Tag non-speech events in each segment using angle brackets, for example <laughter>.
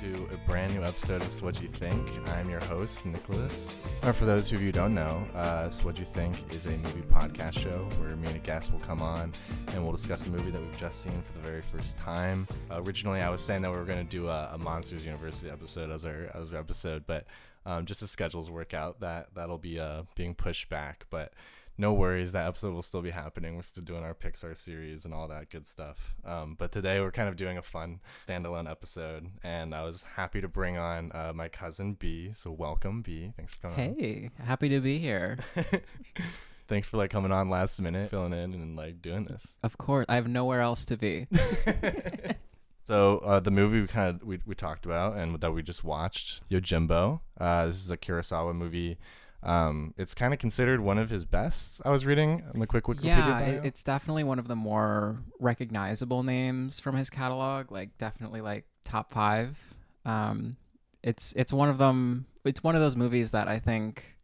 to a brand new episode of So What You Think. I'm your host, Nicholas. Or for those of you who don't know, uh, So What You Think is a movie podcast show where me and a guest will come on and we'll discuss a movie that we've just seen for the very first time. Uh, originally, I was saying that we were going to do a, a, Monsters University episode as our, as our episode, but um, just as schedules work out, that that'll be uh, being pushed back. But no worries, that episode will still be happening. We're still doing our Pixar series and all that good stuff. Um, but today we're kind of doing a fun standalone episode, and I was happy to bring on uh, my cousin Bea. So welcome, Bea. Thanks for coming. Hey, on. happy to be here. <laughs> <laughs> Thanks for like coming on last minute, filling in, and like doing this. Of course, I have nowhere else to be. <laughs> So uh, the movie we kind of we, we talked about and that we just watched, Yojimbo. Uh, this is a Kurosawa movie um, it's kind of considered one of his best. I was reading on the quick Wikipedia. Yeah, it's definitely one of the more recognizable names from his catalog. Like definitely like top five. Um, it's it's one of them. It's one of those movies that I think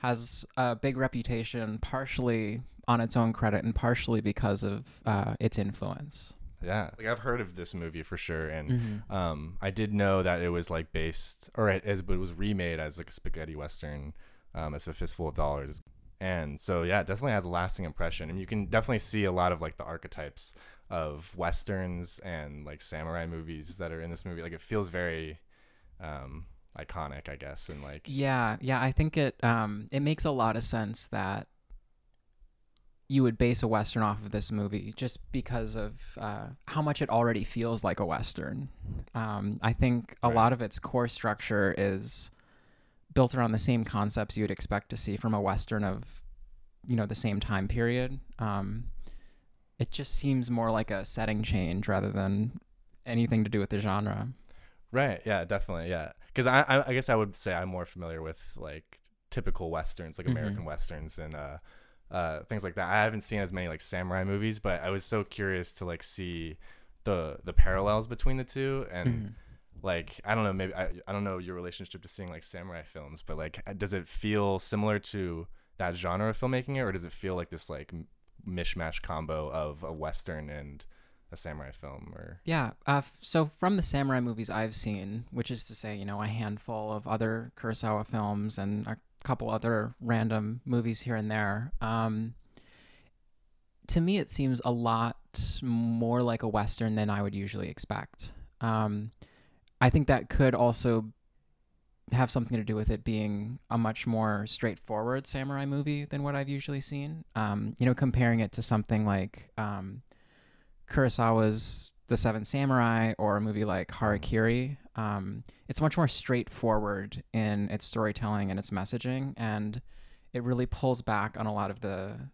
has a big reputation, partially on its own credit and partially because of uh, its influence. Yeah, like I've heard of this movie for sure, and mm-hmm. um, I did know that it was like based, or it, it was remade as like a spaghetti western um, as a fistful of dollars. And so, yeah, it definitely has a lasting impression. And you can definitely see a lot of like the archetypes of westerns and like samurai movies that are in this movie. Like it feels very um, iconic, I guess. And like, yeah, yeah, I think it um, it makes a lot of sense that you would base a western off of this movie just because of uh, how much it already feels like a western. Um, I think a right. lot of its core structure is built around the same concepts you'd expect to see from a western of you know the same time period um, it just seems more like a setting change rather than anything to do with the genre right yeah definitely yeah because I, I, I guess i would say i'm more familiar with like typical westerns like mm-hmm. american mm-hmm. westerns and uh uh, things like that. I haven't seen as many like samurai movies, but I was so curious to like see the the parallels between the two and mm-hmm like I don't know maybe I, I don't know your relationship to seeing like samurai films but like does it feel similar to that genre of filmmaking or does it feel like this like mishmash combo of a western and a samurai film or? Yeah uh, so from the samurai movies I've seen which is to say you know a handful of other Kurosawa films and a couple other random movies here and there um, to me it seems a lot more like a western than I would usually expect. Um, I think that could also have something to do with it being a much more straightforward samurai movie than what I've usually seen. Um, you know, comparing it to something like um, Kurosawa's The Seven Samurai or a movie like Harakiri, um, it's much more straightforward in its storytelling and its messaging, and it really pulls back on a lot of the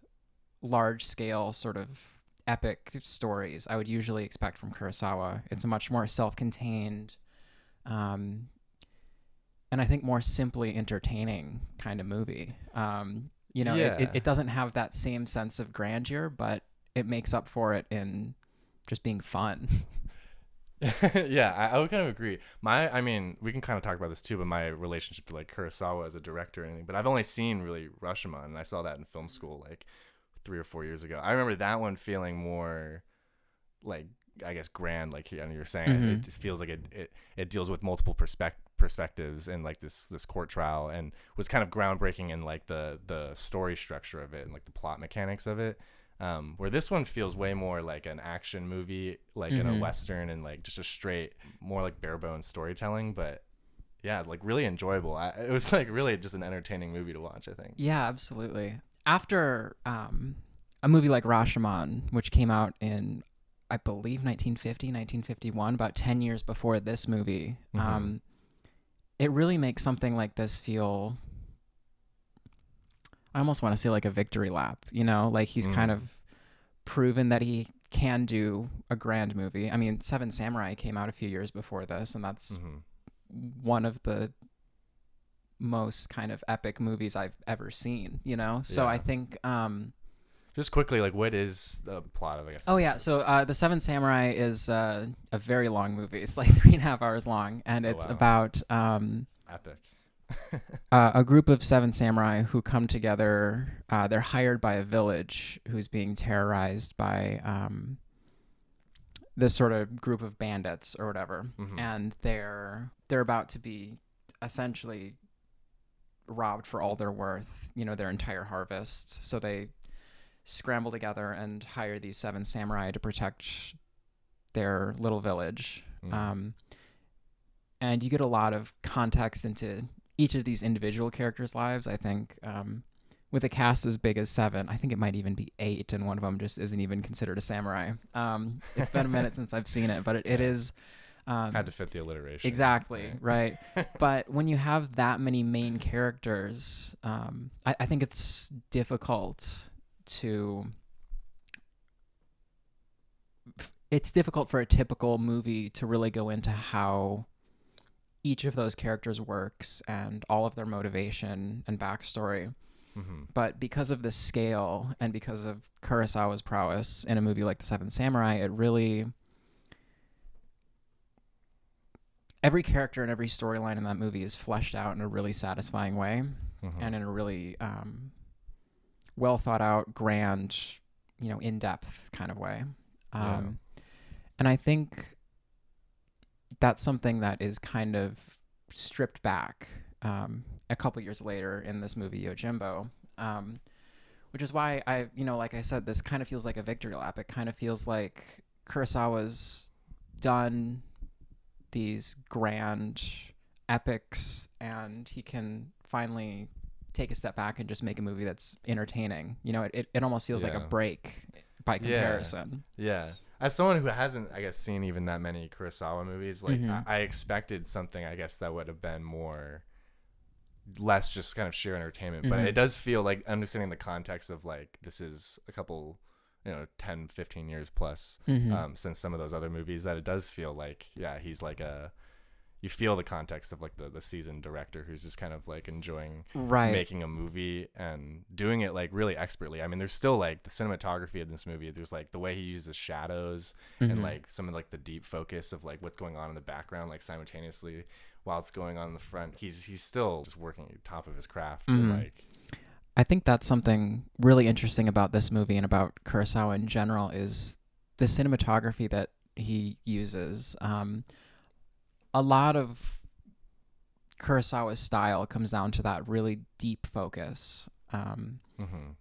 large scale sort of epic stories I would usually expect from Kurosawa. It's a much more self contained um, and I think more simply entertaining kind of movie. Um, you know, yeah. it, it, doesn't have that same sense of grandeur, but it makes up for it in just being fun. <laughs> <laughs> yeah, I, I, would kind of agree. My, I mean, we can kind of talk about this too, but my relationship to like Kurosawa as a director and anything, but I've only seen really Rashomon, and I saw that in film school like three or four years ago. I remember that one feeling more like I guess grand like you know, you're saying mm-hmm. it just feels like it, it it deals with multiple perspect perspectives and like this this court trial and was kind of groundbreaking in like the the story structure of it and like the plot mechanics of it um, where this one feels way more like an action movie like mm-hmm. in a mm-hmm. western and like just a straight more like bare bones storytelling but yeah like really enjoyable I, it was like really just an entertaining movie to watch i think yeah absolutely after um a movie like Rashomon, which came out in I believe 1950, 1951, about 10 years before this movie. Mm-hmm. Um, it really makes something like this feel. I almost want to say like a victory lap, you know, like he's mm. kind of proven that he can do a grand movie. I mean, Seven Samurai came out a few years before this, and that's mm-hmm. one of the most kind of epic movies I've ever seen, you know? So yeah. I think um, just quickly, like, what is the plot of? I guess. Oh yeah, so uh, the Seven Samurai is uh, a very long movie. It's like <laughs> three and a half hours long, and oh, it's wow. about um, epic. <laughs> uh, a group of seven samurai who come together. Uh, they're hired by a village who's being terrorized by um, this sort of group of bandits or whatever, Mhm. and they're they're about to be essentially robbed for all they're worth, you know, their entire harvest. So they scramble together and hire these seven samurai to protect their little village. Mhm. Um, and you get a lot of context into each of these individual characters' lives. I think um, with a cast as big as seven, I think it might even be eight, and one of them just isn't even considered a samurai. Um, it's been a minute <laughs> since I've seen it, but it, it is. Um, Had to fit the alliteration. Exactly, right. <laughs> but when you have that many main characters, um, I, I think it's difficult to. It's difficult for a typical movie to really go into how each of those characters works and all of their motivation and backstory. hmm But because of the scale and because of Kurosawa's prowess in a movie like The Seven Samurai, it really every character and every storyline in that movie is fleshed out in a really satisfying way hmm and in a really um, well thought out, grand, you know, in depth kind of way. Yeah. Um, And I think that's something that is kind of stripped back um, a couple years later in this movie Yojimbo. Um, which is why I, you know, like I said, this kind of feels like a victory lap. It kind of feels like Kurosawa's done these grand epics and he can finally take a step back and just make a movie that's entertaining. You know, it, it, it almost feels like a break by comparison. Yeah. As someone who hasn't, I guess, seen even that many Kurosawa movies, like Mhm. I, I expected something, I guess, that would have been more, less just kind of sheer entertainment. But Mhm. it does feel like understanding the context of like this is a couple, you know, 10, 15 years plus Mhm. um, since some of those other movies that it does feel like, yeah, he's like a, you feel the context of like the, the seasoned director who's just kind of like enjoying right. making a movie and doing it like really expertly. I mean, there's still like the cinematography of this movie. There's like the way he uses shadows and Mhm. like some of like the deep focus of like what's going on in the background, like simultaneously while it's going on in the front. He's he's still just working at the top of his craft. to, Mhm. like I think that's something really interesting about this movie and about Kurosawa in general is the cinematography that he uses. Um, a lot of Kurosawa's style comes down to that really deep focus. Um, mhm.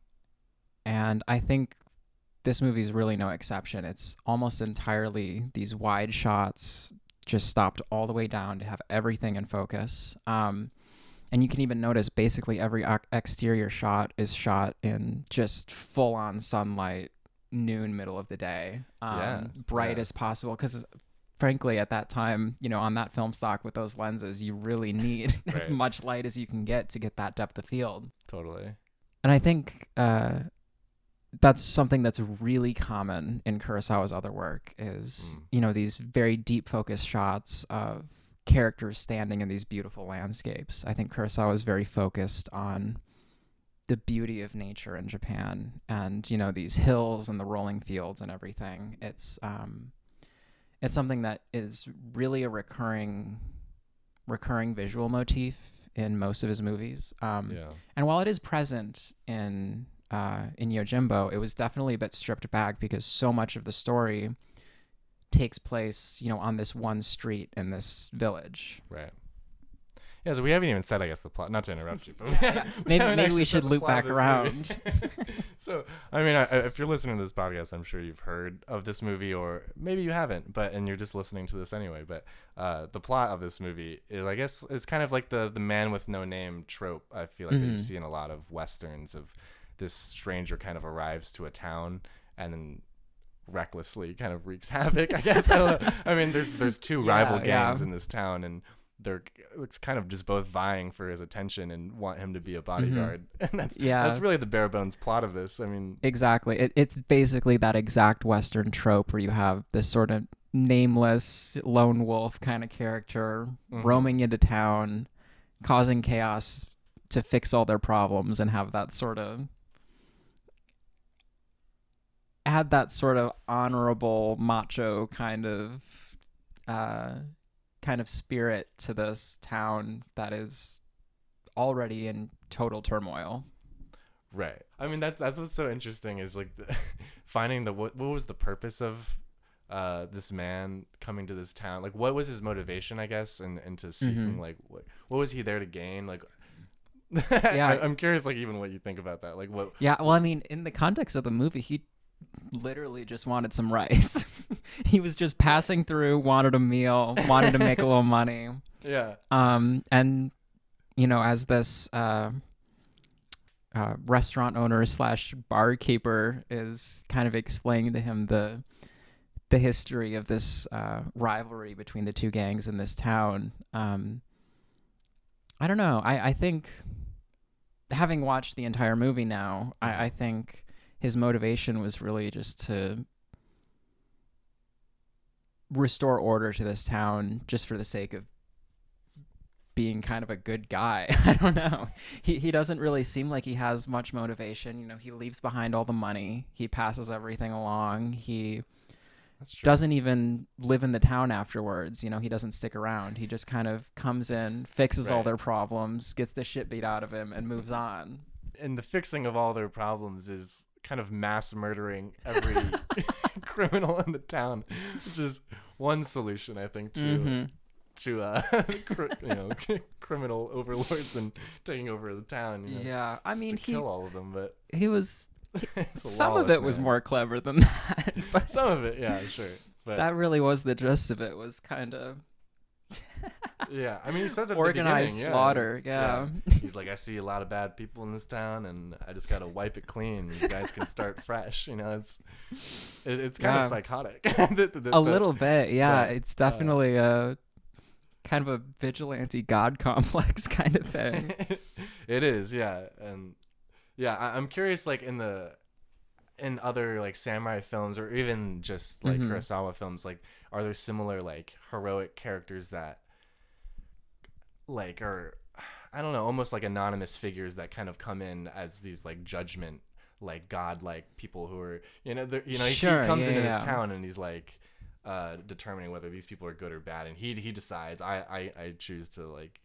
and I think this movie is really no exception. It's almost entirely these wide shots, just stopped all the way down to have everything in focus. Um, and you can even notice basically every ex- exterior shot is shot in just full on sunlight, noon, middle of the day, um, Yeah, bright yeah. as possible. Because frankly, at that time, you know, on that film stock with those lenses, you really need <laughs> as much light as you can get to get that depth of field totally. and I think uh, that's something that's really common in Kurosawa's other work is Mm. you know these very deep focus shots of characters standing in these beautiful landscapes. I think Kurosawa is very focused on the beauty of nature in Japan and you know these hills and the rolling fields and everything. It's um, it's something that is really a recurring recurring visual motif in most of his movies. Um, Yeah. and while it is present in uh, in Yojimbo, it was definitely a bit stripped back because so much of the story takes place, you know, on this one street in this village. Right. Yeah, so we haven't even said, I guess, the plot. Not to interrupt you, but we <laughs> Yeah, we maybe- maybe we should loop back around. <laughs> so, I mean, I, if you're listening to this podcast, I'm sure you've heard of this movie, or maybe you haven't, but and you're just listening to this anyway. But uh, the plot of this movie is, I guess, is kind of like the the man with no name trope. I feel like that you Mhm. see in a lot of westerns of this stranger kind of arrives to a town and then recklessly kind of wreaks havoc. I guess I don't know. I mean, there's there's two <laughs> rival Yeah, yeah. gangs in this town, and they're it's kind of just both vying for his attention and want him to be a bodyguard. <laughs> And that's Mm-hmm. Yeah. that's really the bare bones plot of this. I mean, Exactly. It, it's basically that exact Western trope where you have this sort of nameless lone wolf kind of character Mhm. roaming into town, causing chaos to fix all their problems and have that sort of add that sort of honorable macho kind of uh kind of spirit to this town that is already in total turmoil. right. I mean, that that's what's so interesting is like the, <laughs> finding the what what was the purpose of uh, this man coming to this town? Like, what was his motivation? I guess, and into seeking Mhm. like what what was he there to gain? Like, <laughs> Yeah. I, I'm curious, like even what you think about that. Like, what? Yeah, well, I mean, in the context of the movie, he literally just wanted some rice. <laughs> he was just passing through, wanted a meal, wanted to make a little money. <laughs> Yeah. Um, and you know, as this uh, uh, restaurant owner slash barkeeper is kind of explaining to him the the history of this uh, rivalry between the two gangs in this town. Um, I don't know. I, I think having watched the entire movie now, I, I think his motivation was really just to restore order to this town just for the sake of being kind of a good guy. <laughs> I don't know. He he doesn't really seem like he has much motivation. You know, he leaves behind all the money. He passes everything along. He doesn't even live in the town afterwards. You know, he doesn't stick around. He just kind of comes in, fixes all their problems, gets the shit beat out of him, and moves on. and the fixing of all their problems is kind of mass murdering every <laughs> <laughs> criminal in the town, which is one solution, I think, to Mhm. to uh, <laughs> cr- you know criminal overlords and taking over the town. You know, Yeah, I mean, he kill all of them, but he was some of it was more clever than that, but Some of it, yeah, sure, but that really was the gist of it. Was kind of yeah, I mean, he says at organized the slaughter. Yeah. Yeah. He's like, I see a lot of bad people in this town, and I just gotta wipe it clean. You guys can start <laughs> fresh. You know, it's it, it's kind Yeah. of psychotic. The- <laughs> the- a the- little bit yeah it's definitely a kind of a vigilante god <laughs> complex kind of thing it is, yeah, and yeah, I, I'm curious, like in the in other like samurai films or even just like Mhm. Kurosawa films, like are there similar like heroic characters that like are I don't know, almost like anonymous figures that kind of come in as these like judgment like godlike people who are you know you know he- Sure, he comes yeah, into yeah. this town and he's like uh determining whether these people are good or bad and he he decides I I, I choose to like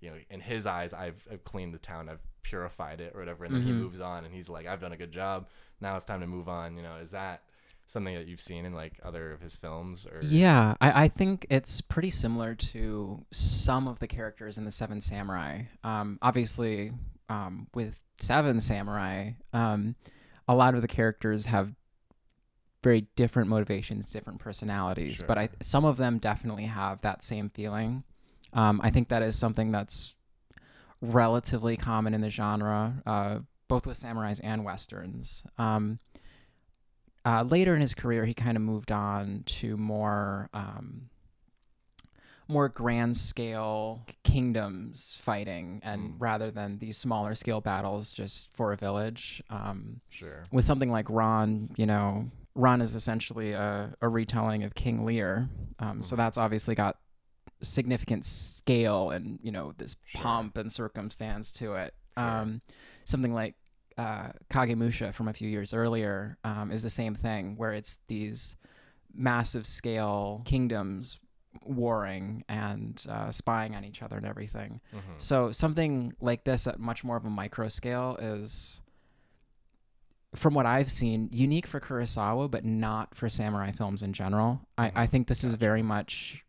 you know in his eyes I've, I've cleaned the town I've purified it or whatever and then he Mhm. moves on and he's like I've done a good job now it's time to move on you know is that something that you've seen in like other of his films or yeah I, I think it's pretty similar to some of the characters in the seven samurai. Um, obviously um, with seven samurai um, a lot of the characters have very different motivations different personalities but i some of them definitely have that same feeling. Um, i think that is something that's relatively common in the genre, uh, both with samurais and westerns. Uh, later in his career, he kind of moved on to more um, more grand scale kingdoms fighting, and Mm. rather than these smaller scale battles just for a village. Um, sure with something like Ran, you know, Ran is essentially a, a retelling of King Lear. Um, So Mhm. that's obviously got significant scale and, you know, this Sure. pomp and circumstance to it. Sure. Um, something like uh, Kagemusha from a few years earlier um, is the same thing, where it's these massive scale kingdoms warring and uh, spying on each other and everything. Mhm. So something like this at much more of a micro scale is, from what I've seen, unique for Kurosawa, but not for samurai films in general. I, I Mhm. think this is very much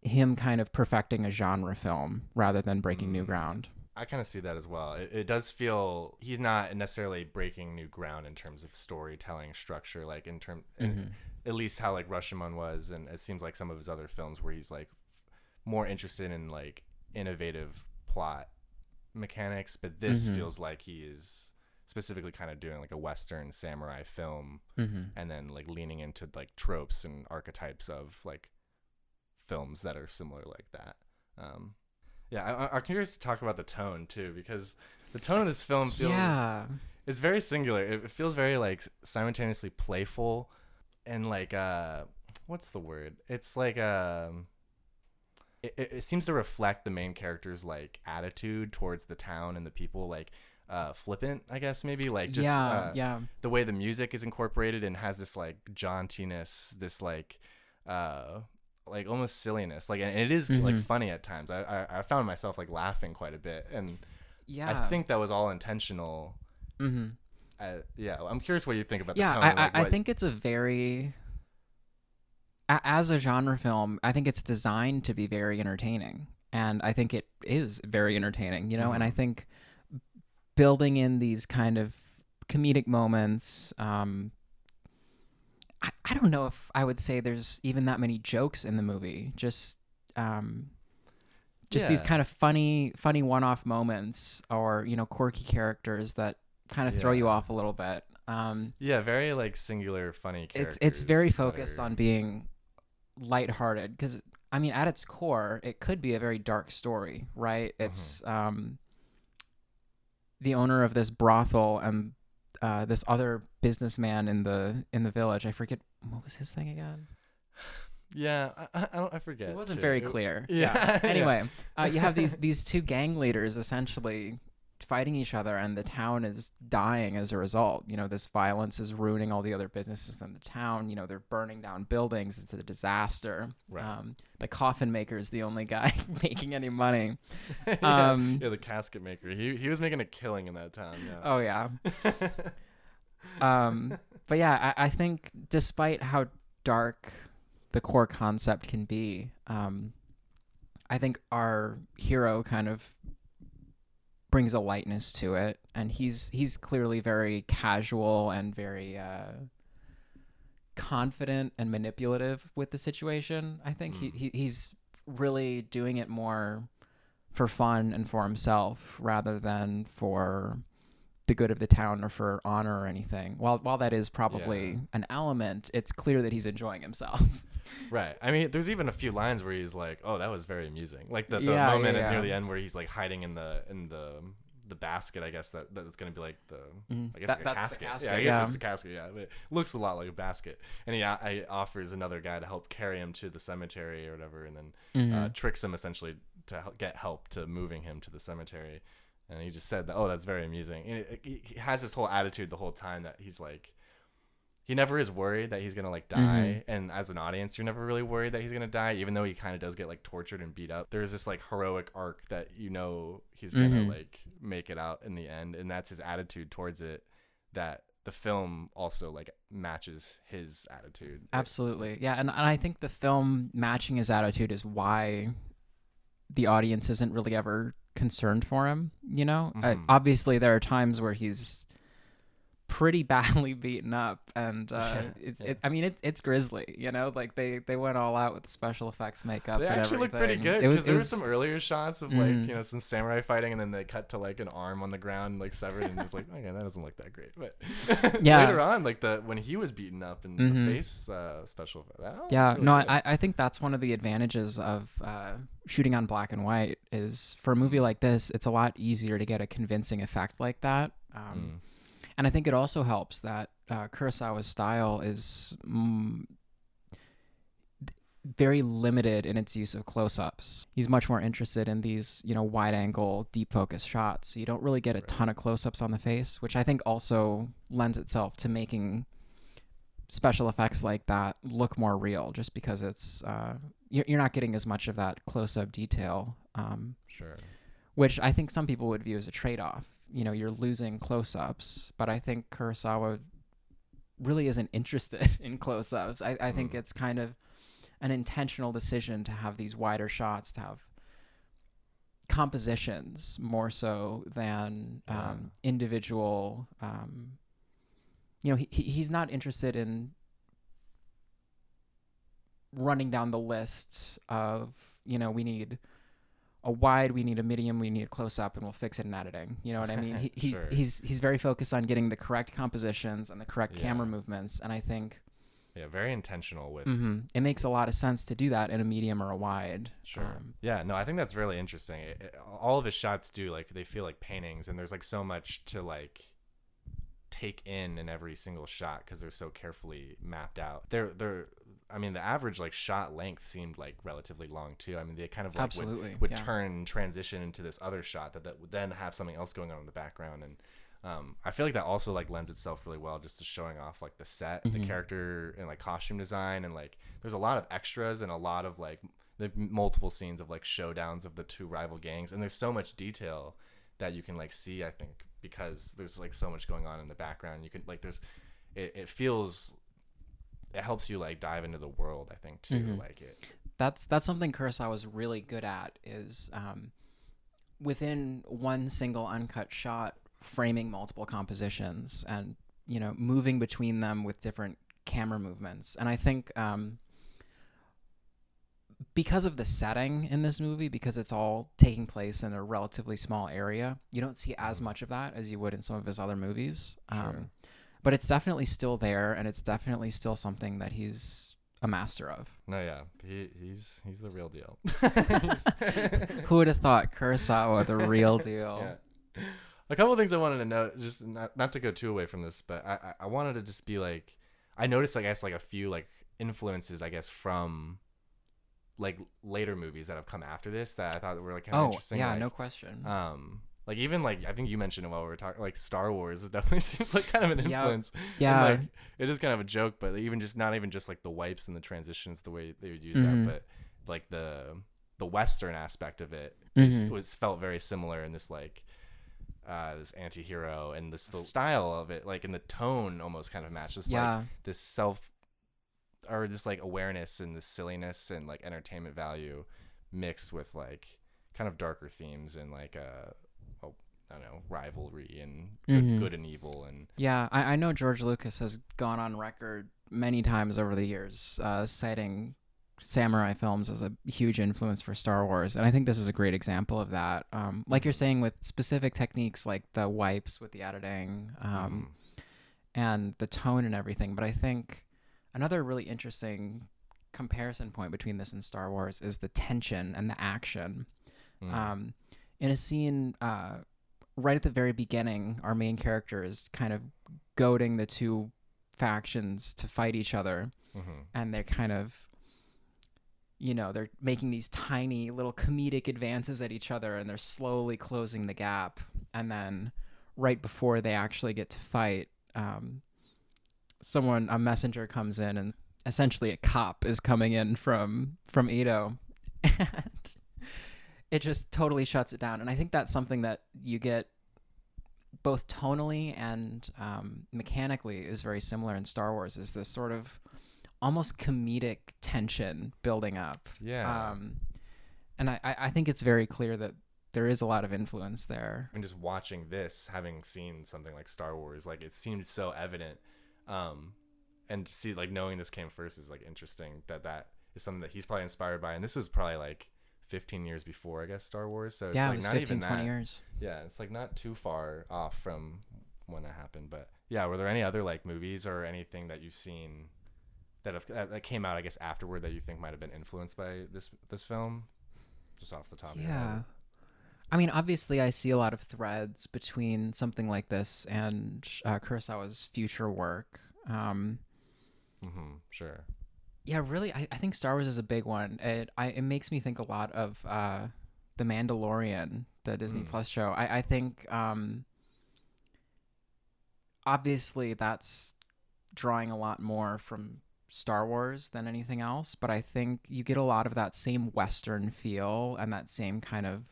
him kind of perfecting a genre film rather than breaking new Mm. ground. I kind of see that as well. It, it does feel he's not necessarily breaking new ground in terms of storytelling structure, like in term, Mhm. at least how like Rashomon was, and it seems like some of his other films where he's like more interested in like innovative plot mechanics, but this Mhm. feels like he is specifically kind of doing like a western samurai film Mm-hmm. and then like leaning into like tropes and archetypes of like films that are similar like that. Um, yeah, I, I'm curious to talk about the tone too because the tone of this film feels Yeah. it's very singular. It, it feels very like simultaneously playful and like uh, what's the word? It's like um. It, it it seems to reflect the main character's like attitude towards the town and the people like uh flippant i guess maybe like just yeah. uh, yeah. the way the music is incorporated and has this like jauntiness, this like uh like almost silliness. Like and it is like Mhm. funny at times. I, I I found myself like laughing quite a bit and Yeah. I think that was all intentional. Mm-hmm. Uh, yeah, I'm curious what you think about yeah the tone. I, like, I, I think it's a very as a genre film, I think it's designed to be very entertaining, and I think it is very entertaining. You know, and I Mhm. think building in these kind of comedic moments. Um, I, I don't know if I would say there's even that many jokes in the movie. Just um, just these kind of funny funny one-off moments or you know quirky characters that kind of throw you off a little bit. Um, Yeah, very like singular, funny characters. it's it's very focused are- on being lighthearted because I mean at its core it could be a very dark story, right? Mm-hmm. It's um the owner of this brothel and uh, this other businessman in the in the village. I forget what was his thing again. <sighs> Yeah, I, I, don't. I forget. It wasn't too. very It- clear. Yeah. yeah. <laughs> Anyway, <laughs> uh, you have these these two gang leaders essentially fighting each other, and the town is dying as a result. You know, this violence is ruining all the other businesses in the town. You know, they're burning down buildings. It's a disaster. Right. Um, the coffin maker is the only guy <laughs> making any money. <laughs> yeah, Um, yeah, the casket maker. He he was making a killing in that town. Yeah. Oh yeah. <laughs> Um, but yeah, I, I think despite how dark the core concept can be, um, I think our hero kind of brings a lightness to it, and he's he's clearly very casual and very uh, confident and manipulative with the situation. I think he, Mm. he he's really doing it more for fun and for himself rather than for the good of the town or for honor or anything. While while that is probably Yeah. an element, it's clear that he's enjoying himself. <laughs> Right. I mean, there's even a few lines where he's like, "Oh, that was very amusing." Like the, the Yeah, yeah, moment yeah. near the end where he's like hiding in the in the the basket. I guess that that's gonna be like the Mhm. I guess That- like a the casket. casket, Yeah, I guess yeah. it's a casket. Yeah, but it looks a lot like a basket. And he, uh, offers another guy to help carry him to the cemetery or whatever, and then uh, Mhm. tricks him essentially to hel- get help to moving him to the cemetery. And he just said that, oh, that's very amusing. And it, he, he has this whole attitude the whole time that he's like, he never is worried that he's gonna like die. And as an audience, you're never really worried that he's gonna die, even though he kind of does get like tortured and beat up. There's this like heroic arc that you know he's gonna Mhm. like make it out in the end, and that's his attitude towards it. That the film also like matches his attitude. Absolutely. Yeah, and, and I think the film matching his attitude is why the audience isn't really ever concerned for him, you know? Uh, Mhm. obviously there are times where he's pretty badly <laughs> beaten up and uh Yeah, it's yeah. It, I mean it, it's grisly, you know? Like they they went all out with the special effects makeup They and actually look pretty good was- because there were some earlier shots of like Mhm. you know some samurai fighting, and then they cut to like an arm on the ground like severed, and it's like <laughs> okay, that doesn't look that great. But <laughs> Yeah. later on, like the when he was beaten up and Mhm. the face uh, special, that Yeah, really no, good. I, I think that's one of the advantages of uh, shooting on black and white is for a movie like this, it's a lot easier to get a convincing effect like that. Um, Mm. And I think it also helps that uh, Kurosawa's style is mm, very limited in its use of close-ups. He's much more interested in these, you know, wide-angle, deep focus shots. So you don't really get a ton of close-ups on the face, which I think also lends itself to making special effects like that look more real, just because it's uh, you're, you're not getting as much of that close-up detail. Um, sure. which I think some people would view as a trade-off. You know, you're losing close-ups, but I think Kurosawa really isn't <laughs> interested in close-ups. I, I think Mm. it's kind of an intentional decision to have these wider shots, to have compositions more so than Yeah. um, individual. Um, you know, he he's not interested in running down the list of you know we need a wide, we need a medium, we need a close up, and we'll fix it in editing. You know what I mean? He, <laughs> he's Sure. he's he's very focused on getting the correct compositions and the correct camera movements, and I think Yeah, very intentional with Mm-hmm. it makes a lot of sense to do that in a medium or a wide. Sure. Um, yeah, no, I think that's really interesting. It, it- all of his shots do like they feel like paintings, and there's like so much to like take in in every single shot because they're so carefully mapped out. They're they're. I mean, the average like shot length seemed like relatively long too. I mean, they kind of like would- Absolutely, would, yeah. turn transition into this other shot that, that would then have something else going on in the background and. Um, I feel like that also like lends itself really well just to showing off like the set, the Mhm. character, and like costume design, and like there's a lot of extras and a lot of like the multiple scenes of like showdowns of the two rival gangs and there's so much detail that you can like see i think because there's like so much going on in the background you can like there's it, it feels it helps you like dive into the world. I think too. Mhm. Like it. that's that's something Kurosawa was really good at is um, within one single uncut shot framing multiple compositions and you know moving between them with different camera movements and I think um, because of the setting in this movie because it's all taking place in a relatively small area you don't see as Mhm. much of that as you would in some of his other movies Sure. um, but it's definitely still there and it's definitely still something that he's a master of No, yeah, he he's he's the real deal. <laughs> <laughs> Who would have thought Kurosawa, the real <laughs> deal? Yeah. A couple of things I wanted to note, just not not to go too away from this, but I I- I wanted to just be like, I noticed I guess like a few like influences I guess from like later movies that have come after this that I thought were like kind of Oh, interesting. yeah, like, no question. Um, like even like I think you mentioned it while we were talking, like Star Wars. It <laughs> definitely seems like kind of an Yeah. influence. And, yeah, like it is kind of a joke, but even just not even just like the wipes and the transitions, the way they would use Mhm. that, but like the the Western aspect of it is- Mhm. was felt very similar in this like uh this anti-hero and this the style of it like and the tone almost kind of matches like yeah, this self or this like awareness and this silliness and like entertainment value mixed with like kind of darker themes and like uh I don't know rivalry and good, Mhm. good and evil and yeah. I, I know George Lucas has gone on record many times over the years, uh, citing samurai films as a huge influence for Star Wars, and I think this is a great example of that. Um, like you're saying, with specific techniques like the wipes with the editing, um, mm, and the tone and everything. But I think another really interesting comparison point between this and Star Wars is the tension and the action. mm, Um, in a scene uh, right at the very beginning, our main character is kind of goading the two factions to fight each other, mhm, and they're kind of you know they're making these tiny little comedic advances at each other and they're slowly closing the gap. And then right before they actually get to fight um, someone a messenger comes in and essentially a cop is coming in from from Edo. <laughs> And it just totally shuts it down. And I think that's something that you get both tonally and um, mechanically is very similar in Star Wars is this sort of almost comedic tension building up. Yeah. Um, and I, I think it's very clear that there is a lot of influence there. And just watching this having seen something like Star Wars like it seemed so evident. Um and to see like knowing this came first is like interesting that that is something that he's probably inspired by. And this was probably like 15 years before I guess Star Wars. So it's yeah like it was not 15 even 20 that. years. Yeah it's like not too far off from when that happened. But yeah were there any other like movies or anything that you've seen that have that that came out I guess afterward that you think might have been influenced by this this film? Just off the top of your yeah. Head I mean, obviously, I see a lot of threads between something like this and uh, Kurosawa's future work. Um, mm-hmm, sure yeah, really, I, I think Star Wars is a big one. It I, it makes me think a lot of uh, the Mandalorian, the Disney Mm. Plus show. I I think um, obviously that's drawing a lot more from Star Wars than anything else, but I think you get a lot of that same Western feel and that same kind of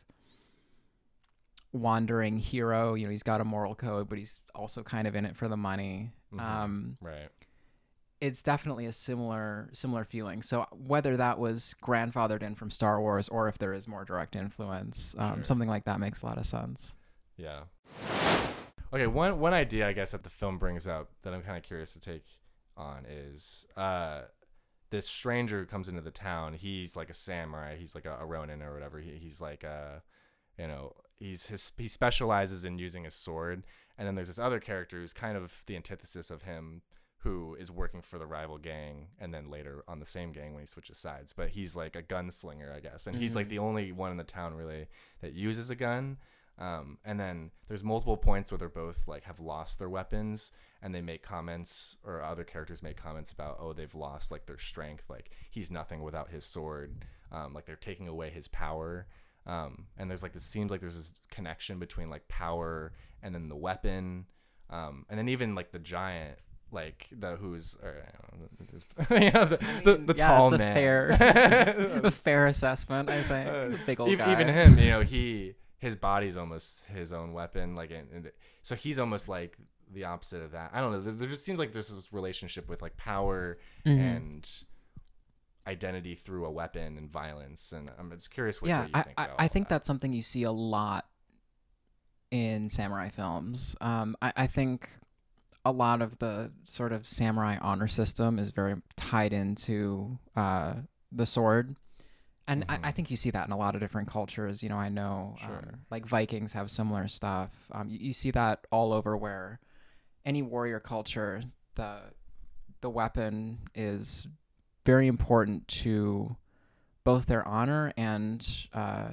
wandering hero. You know, he's got a moral code, but he's also kind of in it for the money. Mhm. Um, right it's definitely a similar similar feeling. So whether that was grandfathered in from Star Wars or if there is more direct influence, um, Sure. something like that makes a lot of sense. Yeah. Okay, one one idea I guess that the film brings up that I'm kind of curious to take on is uh this stranger who comes into the town. He's like a samurai. He's like a, a ronin or whatever. He, he's like a you know, he's his he specializes in using a sword. And then there's this other character who's kind of the antithesis of him who is working for the rival gang and then later on the same gang when he switches sides. But he's like a gunslinger, I guess. And he's like Mhm. the only one in the town really that uses a gun. Um, and then there's multiple points where they're both like have lost their weapons and they make comments or other characters make comments about oh they've lost like their strength like he's nothing without his sword um, like they're taking away his power um, and there's like this seems like there's this connection between like power and then the weapon um, and then even like the giant like the who's or, know, <laughs> you know, the, the, the yeah, tall it's a man fair, a <laughs> <laughs> fair assessment, I think. uh, Big old ev- guy. even him, you know, he his body's almost his own weapon. Like, and, and so he's almost like the opposite of that. I don't know. There, there just seems like there's this relationship with like power Mhm. and identity through a weapon and violence. And I'm just curious what, yeah, what you I, think I, I think that. that's something you see a lot in samurai films. Um, I, I think a lot of the sort of samurai honor system is very tied into uh, the sword. And I, I Mhm. think you see that in a lot of different cultures. You know, I know um, Sure. like Vikings have similar stuff. Um, you, you see that all over where any warrior culture, the the weapon is very important to both their honor and uh,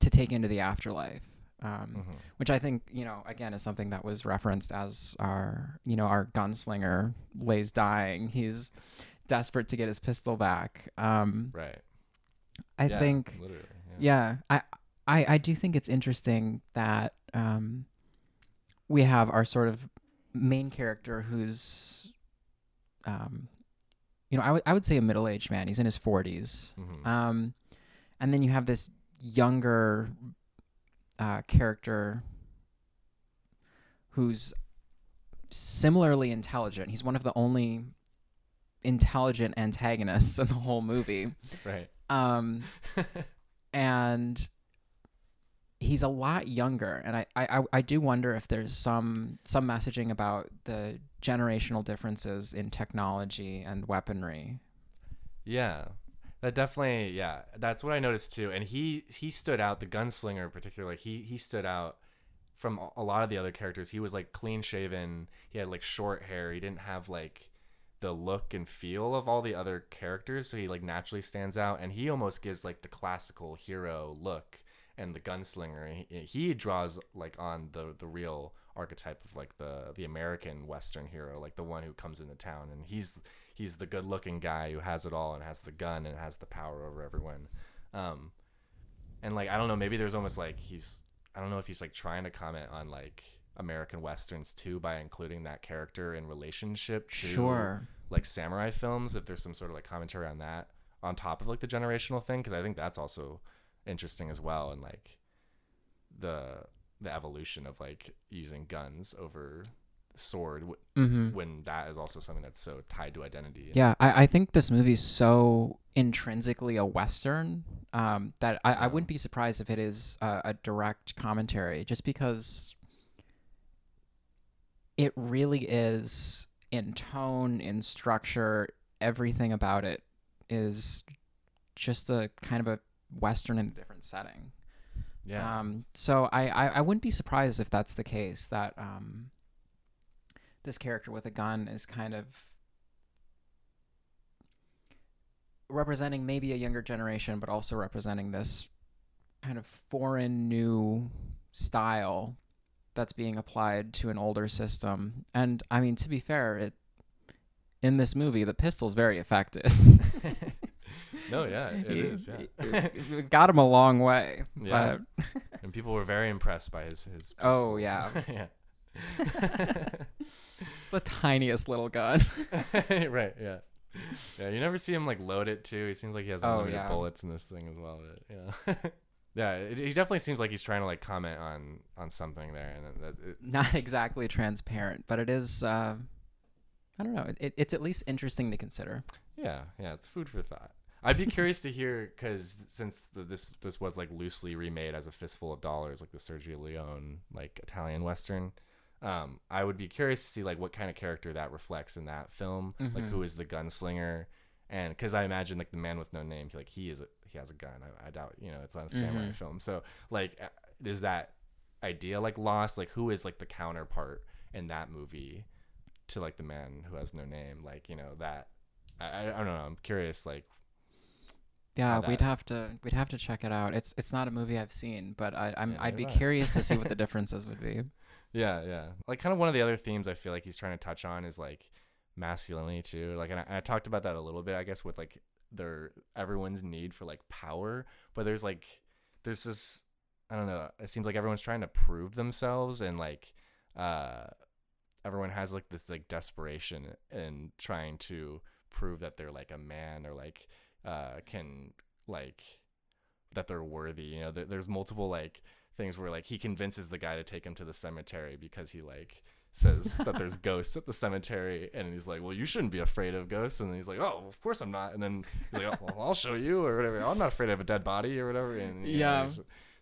to take into the afterlife. Um, Mhm. Which I think you know again is something that was referenced as our you know our gunslinger lays dying. He's desperate to get his pistol back. Um, right. I Yeah, think literally. yeah, I, I I do think it's interesting that um, we have our sort of main character who's, um, you know, I would I would say a middle aged man. He's in his 40s Mhm. um, and then you have this younger uh, character who's similarly intelligent. He's one of the only intelligent antagonists in the whole movie. right. Um, <laughs> and he's a lot younger and I, I i do wonder if there's some some messaging about the generational differences in technology and weaponry Yeah, that definitely. Yeah, that's what I noticed too. And he he stood out. The gunslinger, in particular, he he stood out from a- a lot of the other characters. He was like clean shaven. He had like short hair. He didn't have like the look and feel of all the other characters, so he like naturally stands out. And he almost gives like the classical hero look. And the gunslinger, he, he draws like on the the real archetype of like the the American Western hero, like the one who comes into town, and he's he's the good looking guy who has it all and has the gun and has the power over everyone. Um, and like I don't know, maybe there's almost like he's I don't know if he's like trying to comment on like American westerns too by including that character in relationship to sure like samurai films. If there's some sort of like commentary on that on top of like the generational thing, because I think that's also interesting as well, and like the the evolution of like using guns over sword w- mm-hmm. when that is also something that's so tied to identity. yeah I, I think this movie's so intrinsically a western um, that I, I wouldn't be surprised if it is a, a direct commentary just because it really is in tone in structure everything about it is just a kind of a western in a different setting yeah, um, so I, I, I wouldn't be surprised if that's the case that um, this character with a gun is kind of representing maybe a younger generation, but also representing this kind of foreign new style that's being applied to an older system. And I mean, to be fair, it in this movie the pistol's very effective. <laughs> no, yeah, it He- is. Yeah, it- got him a long way. Yeah. But and people were very impressed by his his. Oh, yeah. <laughs> yeah. It's <laughs> the tiniest little gun. <laughs> right. Yeah. Yeah. You never see him like load it too. He seems like he has Oh, unlimited yeah. bullets in this thing as well. But, yeah. <laughs> yeah. It, he definitely seems like he's trying to like comment on on something there, and that, that it, Not exactly transparent, but it is. Uh, I don't know. It, it's at least interesting to consider. Yeah, yeah, it's food for thought. I'd be curious to hear because since the, this this was like loosely remade as a fistful of dollars, like the Sergio Leone like Italian western. Um, I would be curious to see like what kind of character that reflects in that film. Like Mhm. who is the gunslinger, and because I imagine like the man with no name, like he is a, he has a gun. I, I doubt you know it's not a samurai Mhm. film. So like, uh, is that idea like lost? Like who is like the counterpart in that movie to like the man who has no name? Like you know that. I, I don't know. I'm curious. Like Yeah, we'd have to we'd have to check it out. It's it's not a movie I've seen, but I, I'm Yeah, I'd be I. curious to see what the <laughs> differences would be. Yeah, yeah. Like kind of one of the other themes I feel like he's trying to touch on is like masculinity too. Like, and I, and I talked about that a little bit, I guess, with like their everyone's need for like power. But there's like there's this I don't know. It seems like everyone's trying to prove themselves and like uh everyone has like this like desperation in trying to prove that they're like a man or like uh can like that they're worthy you know there, there's multiple like things where like he convinces the guy to take him to the cemetery because he like says <laughs> that there's ghosts at the cemetery, and he's like, "Well, you shouldn't be afraid of ghosts." And he's like, "Oh, of course I'm not." And then he's like, "Oh, well, I'll show you," or whatever. "I'm not afraid of a dead body," or whatever. And you know, Yeah.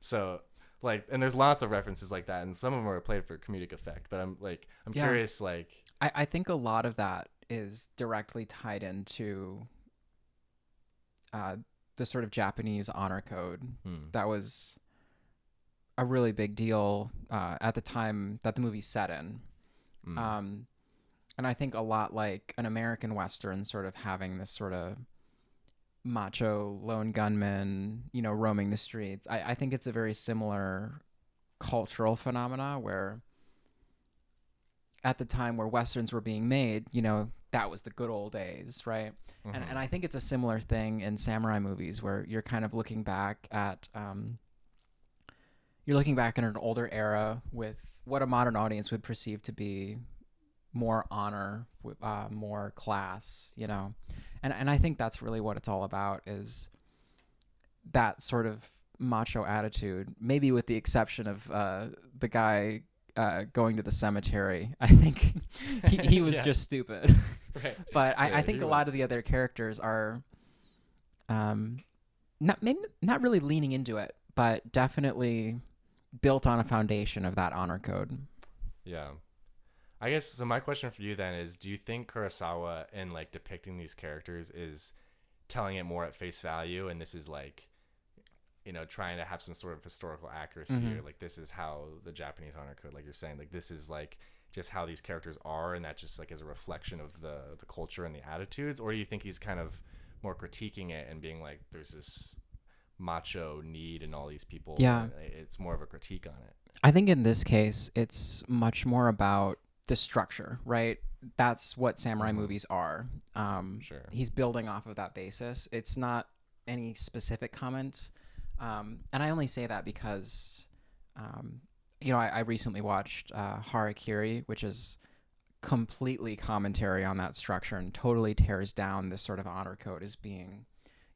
so like, and there's lots of references like that, and some of them are played for comedic effect. But I'm like, I'm Yeah. curious, like, I, I think a lot of that is directly tied into uh, the sort of Japanese honor code hmm, that was a really big deal uh, at the time that the movie set in. mm, Um, and I think a lot like an American Western, sort of having this sort of macho lone gunman, you know, roaming the streets. I, I think it's a very similar cultural phenomena where at the time where Westerns were being made, you know, that was the good old days, right? And, mhm. and I think it's a similar thing in samurai movies where you're kind of looking back at um, you're looking back in an older era with what a modern audience would perceive to be more honor, uh, more class, you know, and and I think that's really what it's all about is that sort of macho attitude, maybe with the exception of uh, the guy. Uh, going to the cemetery, <laughs> I think he, he was <laughs> Yeah. just stupid <laughs> right. but I, Yeah, I think he a lot of the other characters are um not maybe not really leaning into it but definitely built on a foundation of that honor code Yeah. I guess so my question for you then is do you think Kurosawa in like depicting these characters is telling it more at face value and this is like you know trying to have some sort of historical accuracy Mhm. or like this is how the Japanese honor code like you're saying like this is like just how these characters are and that just like is a reflection of the the culture and the attitudes or do you think he's kind of more critiquing it and being like there's this macho need and all these people Yeah. it's more of a critique on it i think in this case it's much more about the structure right that's what samurai Mhm. movies are um sure he's building off of that basis. It's not any specific comment. Um, and I only say that because, um, you know, I, I recently watched uh, Harakiri, which is completely commentary on that structure and totally tears down this sort of honor code as being,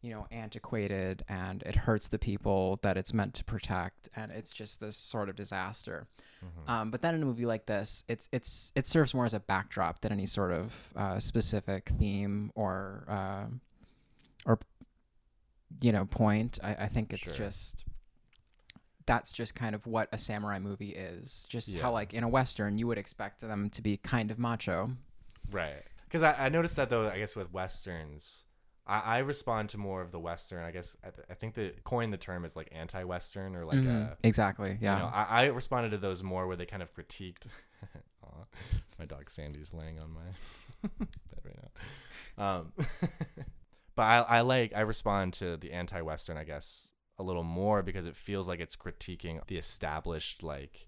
you know, antiquated and it hurts the people that it's meant to protect. And it's just this sort of disaster. Mhm. Um, but then in a movie like this, it's it's it serves more as a backdrop than any sort of uh, specific theme or uh, or you know point. I, I think it's Sure. just that's just kind of what a samurai movie is. Just Yeah. how like in a western you would expect them to be kind of macho. Right. Because I, I noticed that though, I guess with westerns, I, I respond to more of the western. I guess I, th- I think the coin the term is like anti-western or like Mhm. a. exactly. Yeah. You know, I, I responded to those more where they kind of critiqued. <laughs> My dog Sandy's laying on my <laughs> bed right now. Um, <laughs> but I, I like I respond to the anti-western, I guess, a little more because it feels like it's critiquing the established like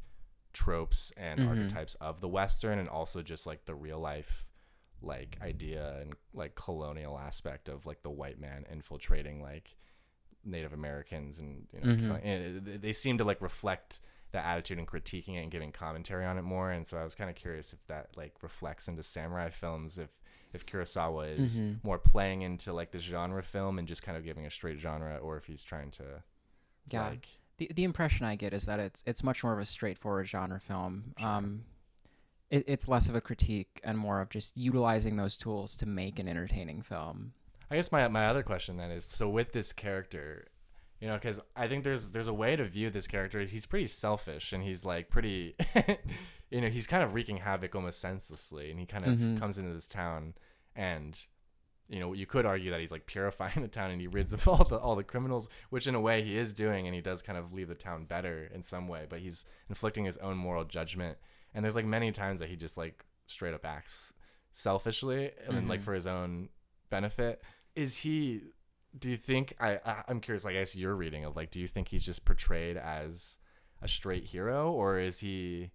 tropes and Mhm. archetypes of the western, and also just like the real life like idea and like colonial aspect of like the white man infiltrating like Native Americans and you know Mhm. and it- they seem to like reflect that attitude and critiquing it and giving commentary on it more. And so I was kind of curious if that like reflects into samurai films, if if Kurosawa is Mhm. more playing into like the genre film and just kind of giving a straight genre, or if he's trying to Yeah. like the the impression I get is that it's it's much more of a straightforward genre film. Sure. Um, it, it's less of a critique and more of just utilizing those tools to make an entertaining film. I guess my my other question then is so with this character, you know, because I think there's there's a way to view this character. is He's pretty selfish and he's like pretty, <laughs> you know, he's kind of wreaking havoc almost senselessly, and he kind of Mhm. comes into this town and. You know, you could argue that he's like purifying <laughs> the town and he rids of all the all the criminals, which in a way he is doing, and he does kind of leave the town better in some way. But he's inflicting his own moral judgment, and there's like many times that he just like straight up acts selfishly and then like Mhm. for his own benefit. Is he do you think I, I i'm curious like i guess your reading of like do you think he's just portrayed as a straight hero? Or is he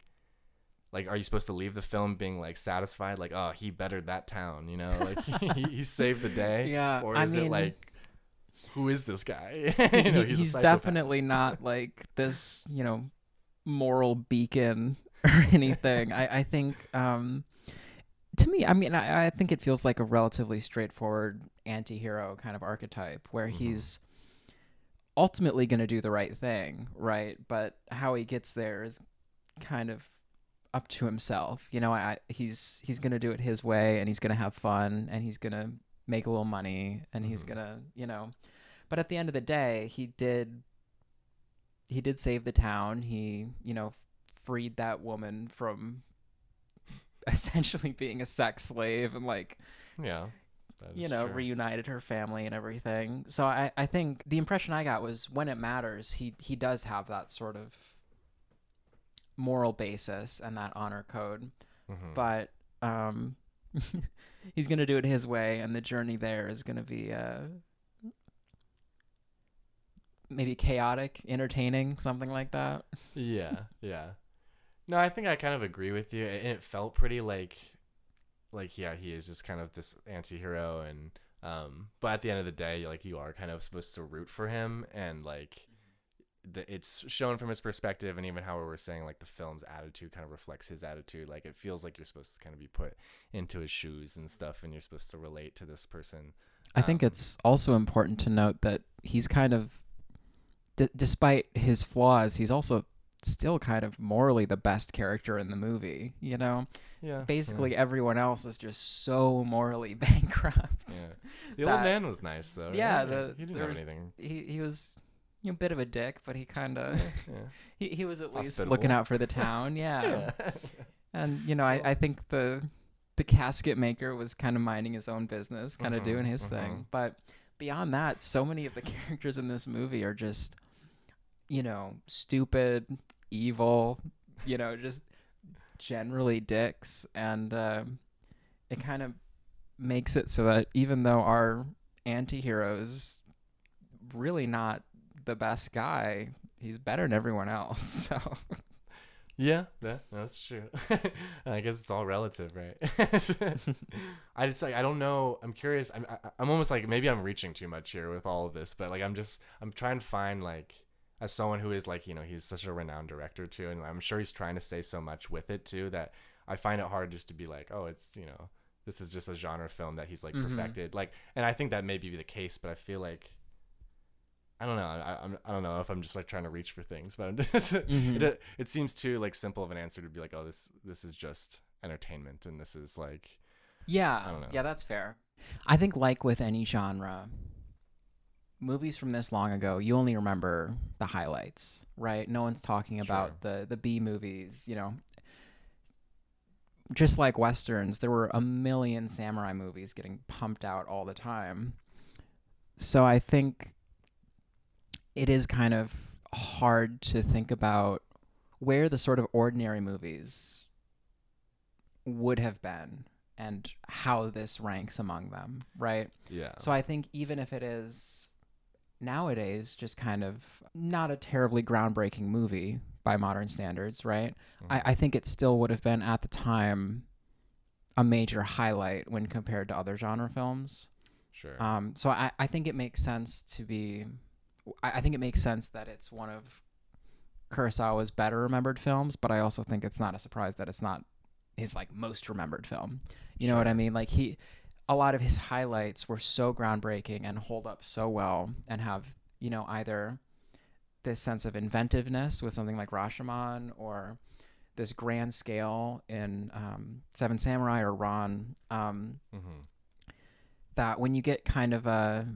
like are you supposed to leave the film being like satisfied? Like oh he bettered that town you know? Like <laughs> he, he saved the day. Yeah, or I is it like who is this guy? <laughs> You know he's psychopath. definitely not like this, you know, moral beacon <laughs> or anything. I, I think, um, to me, I mean, I, I think it feels like a relatively straightforward anti-hero kind of archetype where Mhm. he's ultimately going to do the right thing, right? But how he gets there is kind of up to himself. You know, I, he's he's gonna do it his way, and he's gonna have fun, and he's gonna make a little money, and he's Mhm. gonna, you know. But at the end of the day, he did. He did save the town. He, you know, freed that woman from <laughs> essentially being a sex slave and like Yeah. you know true. reunited her family and everything so i i think the impression i got was when it matters he he does have that sort of moral basis and that honor code Mhm. but um <laughs> he's gonna do it his way and the journey there is gonna be uh maybe chaotic entertaining something like that yeah, yeah. No, I think I kind of agree with you, and it felt pretty like, like yeah, he is just kind of this anti-hero, and um, but at the end of the day, like you are kind of supposed to root for him, and like, the, it's shown from his perspective, and even how we were saying like the film's attitude kind of reflects his attitude. Like it feels like you're supposed to kind of be put into his shoes and stuff, and you're supposed to relate to this person. I think Um, it's also important to note that he's kind of, d- despite his flaws, he's also still kind of morally the best character in the movie. You know, Yeah, basically yeah, everyone else is just so morally <laughs> bankrupt. yeah. The old man was nice though. Yeah, right? the- he didn't have was- anything. He he was. You know, a bit of a dick, but he kind of Yeah. <laughs> he, he was at least Hospitable. looking out for the town, <laughs> yeah. And you know, I, I think the the casket maker was kind of minding his own business, kind of Mhm, doing his mhm. thing. But beyond that, so many of the characters in this movie are just, you know, stupid, evil, you know, just generally dicks, and um it kind of makes it so that even though our anti-heroes really not the best guy, he's better than everyone else. <laughs> So. Yeah, that, that's true. <laughs> I guess it's all relative, right? <laughs> I just like I don't know. I'm curious. I'm I, I'm almost like maybe I'm reaching too much here with all of this, but like I'm just I'm trying to find like as someone who is like you know he's such a renowned director too, and I'm sure he's trying to say so much with it too that I find it hard just to be like oh it's you know this is just a genre film that he's like Mhm. perfected like and I think that may be the case, but I feel like. I don't know. I, I'm, I don't know if I'm just like trying to reach for things, but I'm <laughs> just Mhm. it, it seems too like simple of an answer to be like, oh, this this is just entertainment, and this is like, Yeah, I don't know. yeah, that's fair. I think, like with any genre, movies from this long ago, you only remember the highlights, right? No one's talking about the the B movies, you know. Just like westerns, there were a million samurai movies getting pumped out all the time. So I think it is kind of hard to think about where the sort of ordinary movies would have been and how this ranks among them, right? yeah, So I think even if it is nowadays just kind of not a terribly groundbreaking movie by modern standards, right? I, Mhm. I think it still would have been at the time a major highlight when compared to other genre films. sure, Um, so I, I think it makes sense to be. I, I think it makes sense that it's one of Kurosawa's better remembered films, but I also think it's not a surprise that it's not his like most remembered film. You know what I mean? Like he, a lot of his highlights were so groundbreaking and hold up so well, and have you know either this sense of inventiveness with something like Rashomon or this grand scale in um, Seven Samurai or Ran. Um, hmm that when you get kind of a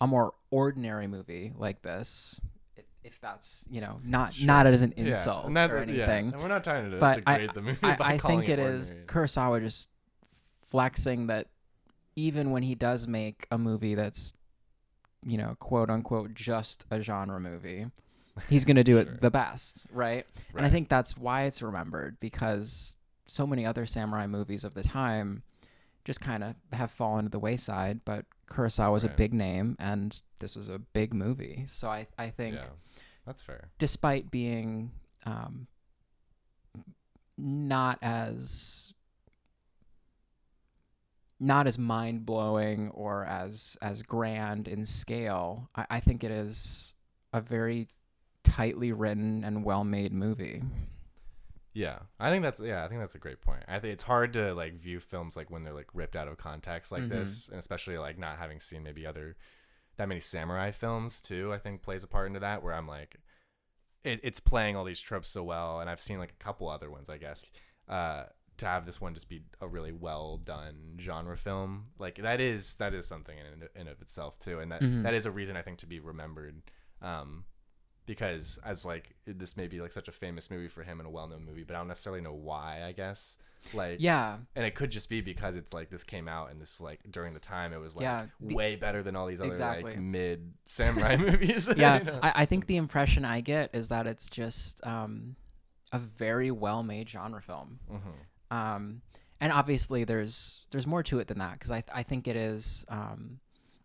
a more ordinary movie like this, if that's you know not Sure. not as an insult that- or yeah, anything, and we're not trying to but I- degrade the movie I, I think it is ordinary. Kurosawa just flexing that even when he does make a movie that's you know quote unquote just a genre movie, he's gonna do <laughs> Sure. it the best, right? And I think that's why it's remembered because so many other samurai movies of the time just kind of have fallen to the wayside. But Kurosawa was a big name, and this was a big movie. So I, I think, yeah, that's fair. despite being um, not as not as mind blowing or as as grand in scale, I, I think it is a very tightly written and well made movie. Yeah, I think that's yeah, I think that's a great point. I think it's hard to like view films like when they're like ripped out of context like Mhm. this, and especially like not having seen maybe other that many samurai films too. I think plays a part into that where I'm like, it, it's playing all these tropes so well, and I've seen like a couple other ones, I guess. Uh, to have this one just be a really well done genre film, like that is that is something in in of itself too, and that Mhm. that is a reason I think to be remembered. Um, because as like this may be like such a famous movie for him and a well known movie, but I don't necessarily know why. I guess like Yeah. and it could just be because it's like this came out and this like during the time it was like Yeah, the- way better than all these other Exactly. like mid samurai <laughs> movies. Yeah. <laughs> you know? I, I think the impression I get is that it's just um, a very well made genre film. Mhm. Um, and obviously there's there's more to it than that because I I think it is um,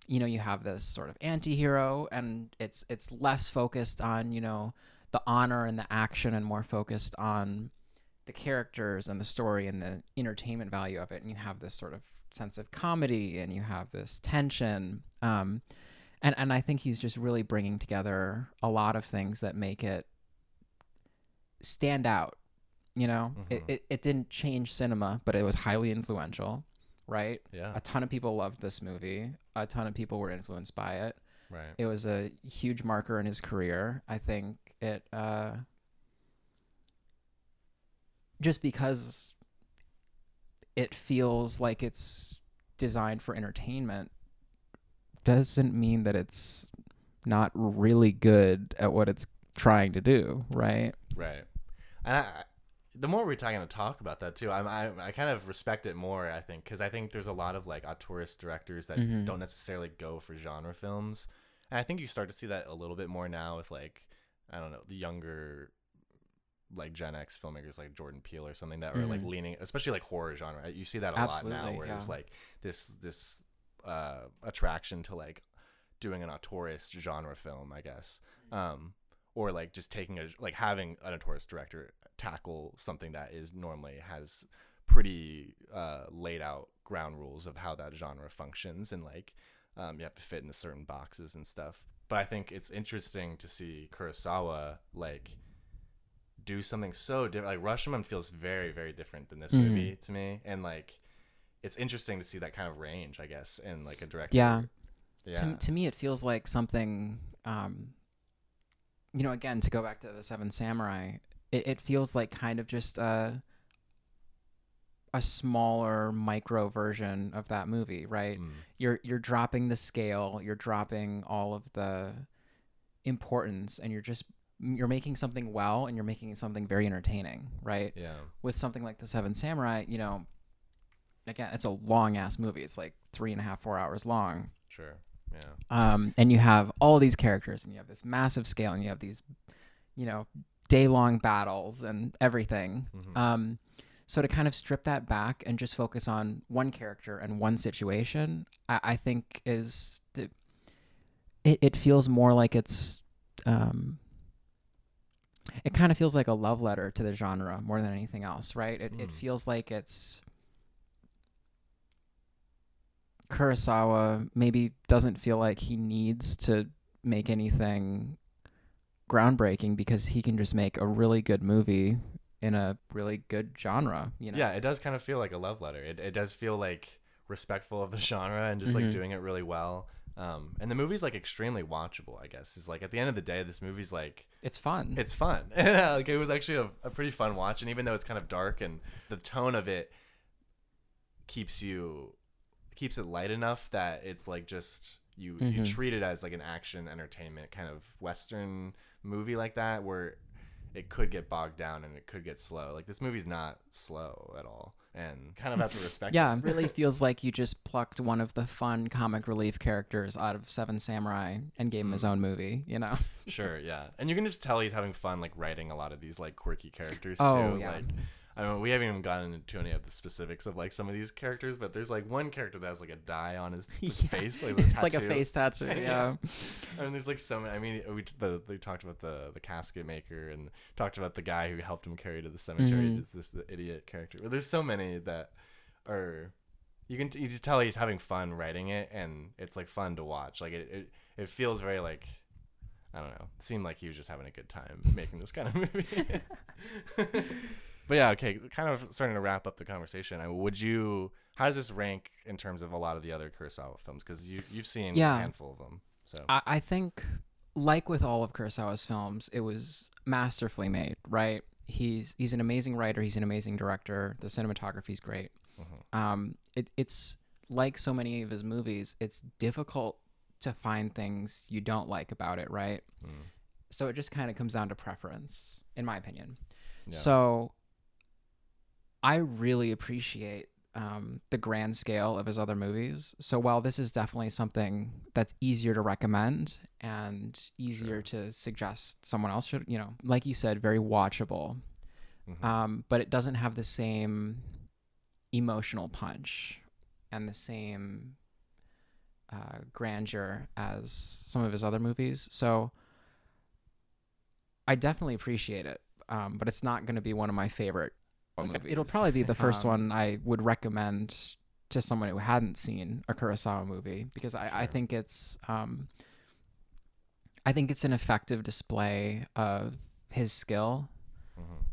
you know you have this sort of anti-hero and it's it's less focused on you know the honor and the action and more focused on the characters and the story and the entertainment value of it. And you have this sort of sense of comedy and you have this tension. Um, and and I think he's just really bringing together a lot of things that make it stand out you know it, Mhm. it, it didn't change cinema but it was highly influential right Yeah. a ton of people loved this movie a ton of people were influenced by it Right. it was a huge marker in his career i think it uh just because it feels like it's designed for entertainment doesn't mean that it's not really good at what it's trying to do right Right. And I- the more we're talking to talk about that too, I'm, I I kind of respect it more. I think because I think there's a lot of like auteurist directors that Mhm. don't necessarily go for genre films, and I think you start to see that a little bit more now with like I don't know the younger like Gen X filmmakers like Jordan Peele or something that are like Mhm. leaning, especially like horror genre. You see that a lot now, Absolutely, where there's yeah. like this this uh, attraction to like doing an auteurist genre film, I guess. Um, or like just taking a like having an auteurist director tackle something that is normally has pretty uh, laid out ground rules of how that genre functions and like um, you have to fit into certain boxes and stuff. But I think it's interesting to see Kurosawa like do something so different. Like Rashomon feels very very different than this Mhm. movie to me, and like it's interesting to see that kind of range, I guess, in like a director. Yeah. Yeah. to, to me it feels like something um you know again to go back to the seven samurai it, it feels like kind of just a a smaller micro version of that movie right Mm. you're you're dropping the scale you're dropping all of the importance and you're just you're making something well and you're making something very entertaining right Yeah. with something like the seven samurai you know again it's a long ass movie it's like three and a half four hours long Sure. Yeah. um, and you have all these characters and you have this massive scale and you have these you know day long battles and everything Mhm. um, so to kind of strip that back and just focus on one character and one situation i, I think is the, it, it feels more like it's um, it kind of feels like a love letter to the genre more than anything else right it, it Mm. feels like it's Kurosawa maybe doesn't feel like he needs to make anything groundbreaking because he can just make a really good movie in a really good genre, you know. Yeah, it does kind of feel like a love letter. It, it does feel like respectful of the <laughs> genre and just Mhm. like doing it really well. Um, and the movie's like extremely watchable, I guess. Is like at the end of the day, this movie's like It's fun. it's fun. <laughs> like it was actually a, a pretty fun watch, and even though it's kind of dark and the tone of it keeps you keeps it light enough that it's like just you you Mhm. treat it as like an action entertainment kind of western movie like that where it could get bogged down and it could get slow. Like this movie's not slow at all, and kind of have to <laughs> respect. yeah, it. it really <laughs> feels like you just plucked one of the fun comic relief characters out of Seven Samurai and gave him his Mm. own movie, you know. sure, yeah, and you can just tell he's having fun like writing a lot of these like quirky characters too. Oh, yeah. Like, I mean, we haven't even gotten into any of the specifics of like some of these characters, but there's like one character that has like a die on his, his <laughs> Yeah. face, like, <laughs> it's like a face tattoo, <laughs> Yeah. yeah. I mean, there's like so many. I mean, we the, they talked about the the casket maker and talked about the guy who helped him carry to the cemetery. Mhm. Is this the idiot character? But there's so many that are you can you just tell he's having fun writing it, and it's like fun to watch. Like it it, it feels very like I don't know. It seemed like he was just having a good time making this kind of movie. But yeah, okay. Kind of starting to wrap up the conversation. I, would you? How does this rank in terms of a lot of the other Kurosawa films? Because you you've seen Yeah. a handful of them. So I, I think like with all of Kurosawa's films, it was masterfully made, right? He's he's an amazing writer. He's an amazing director. The cinematography's great. Mhm. Um, it, it's like so many of his movies. It's difficult to find things you don't like about it, right? Mm. So it just kind of comes down to preference, in my opinion. Yeah. So I really appreciate um, the grand scale of his other movies. So while this is definitely something that's easier to recommend and easier Sure. to suggest someone else should, you know, like you said, very watchable, Mhm. um, but it doesn't have the same emotional punch and the same uh, grandeur as some of his other movies. So I definitely appreciate it, um, but it's not going to be one of my favorite. Like, it'll probably be the first Um, one I would recommend to someone who hadn't seen a Kurosawa movie because I, I think it's um, I think it's an effective display of his skill Mhm.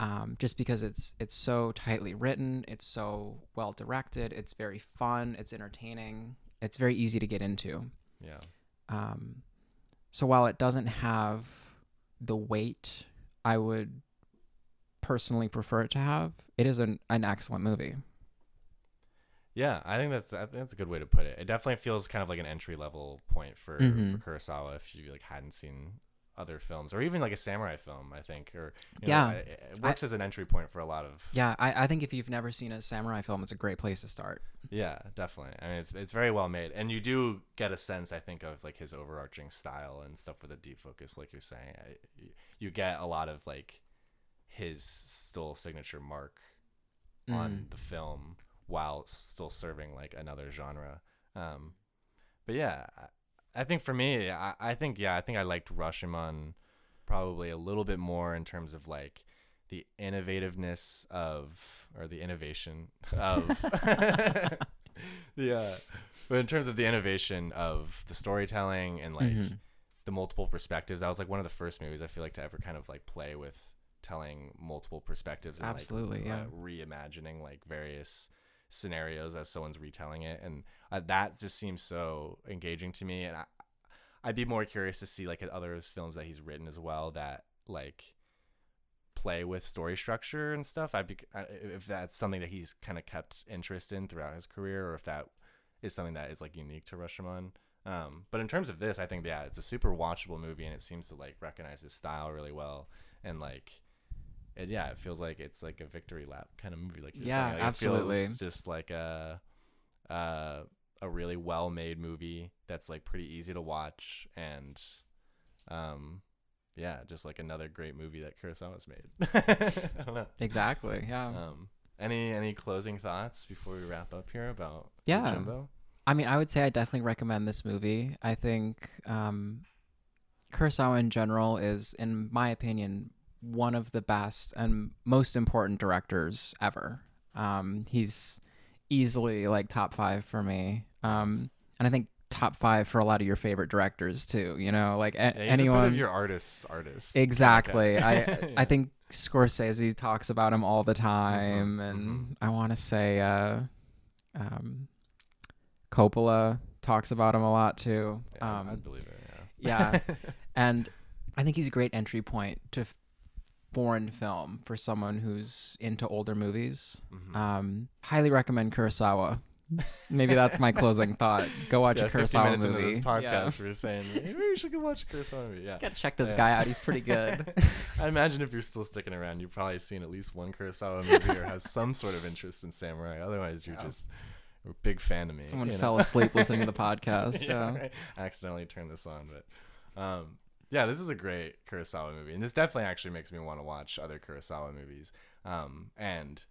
um, just because it's it's so tightly written, it's so well directed, it's very fun, it's entertaining, it's very easy to get into. Yeah. Um, so while it doesn't have the weight I would personally prefer it to have, it is an, an excellent movie. Yeah, I think that's I think that's a good way to put it. It definitely feels kind of like an entry level point for Mhm. for Kurosawa if you like hadn't seen other films or even like a samurai film. I think or you Yeah. it, it works as an entry point for a lot of Yeah, I, I think if you've never seen a samurai film, it's a great place to start. yeah, definitely. I mean, it's it's very well made, and you do get a sense I think of like his overarching style and stuff with a deep focus, like you're saying. I, you get a lot of like his still signature mark on the film while still serving like another genre. Um, but yeah, I, I think for me, I, I think yeah, I think I liked Rashomon probably a little bit more in terms of like the innovativeness of or the innovation of <laughs> <laughs> the uh, but in terms of the innovation of the storytelling and like Mhm. the multiple perspectives, that was like one of the first movies I feel like to ever kind of like play with telling multiple perspectives and Absolutely, like, yeah. uh, reimagining like various scenarios as someone's retelling it and uh, that just seems so engaging to me and I, I'd be more curious to see like other films that he's written as well that like play with story structure and stuff I'd be I- if that's something that he's kind of kept interest in throughout his career or if that is something that is like unique to Rashomon um, but in terms of this, I think yeah, it's a super watchable movie, and it seems to like recognize his style really well, and like, it, yeah, it feels like it's like a victory lap kind of movie. Like Yeah, saying. Like, it absolutely. feels just like a, uh, a really well made movie that's like pretty easy to watch, and, um, yeah, just like another great movie that Kurosawa's made. <laughs> I don't know. Exactly. Yeah. Um, any any closing thoughts before we wrap up here about Yeah. Jimbo? I mean, I would say I definitely recommend this movie. I think um, Kurosawa in general is, in my opinion, one of the best and most important directors ever. Um, he's easily like top five for me, um, and I think top five for a lot of your favorite directors too. You know, like a- Yeah, anyone. of your artist's artists. Exactly. I Yeah. <laughs> I think Scorsese talks about him all the time, Mhm, and mhm. I want to say uh, um, Coppola talks about him a lot too. Yeah, um, I'd believe it. yeah. Yeah. <laughs> and I think he's a great entry point to foreign film for someone who's into older movies. Mhm. Um, highly recommend Kurosawa. Maybe that's my closing thought. Go watch yeah, a 50 Kurosawa minutes movie. into this Yeah. podcast, we are saying maybe we should go watch a Kurosawa movie. Yeah. Gotta check this Yeah. guy out. He's pretty good. <laughs> I imagine if you're still sticking around, you've probably seen at least one Kurosawa movie or have some sort of interest in samurai. Otherwise, you're Yeah. just a big fan of me. Someone you know? fell asleep listening to the <laughs> podcast. yeah, so. right. I accidentally turned this on, but um, yeah, this is a great Kurosawa movie, and this definitely actually makes me want to watch other Kurosawa movies. Um, and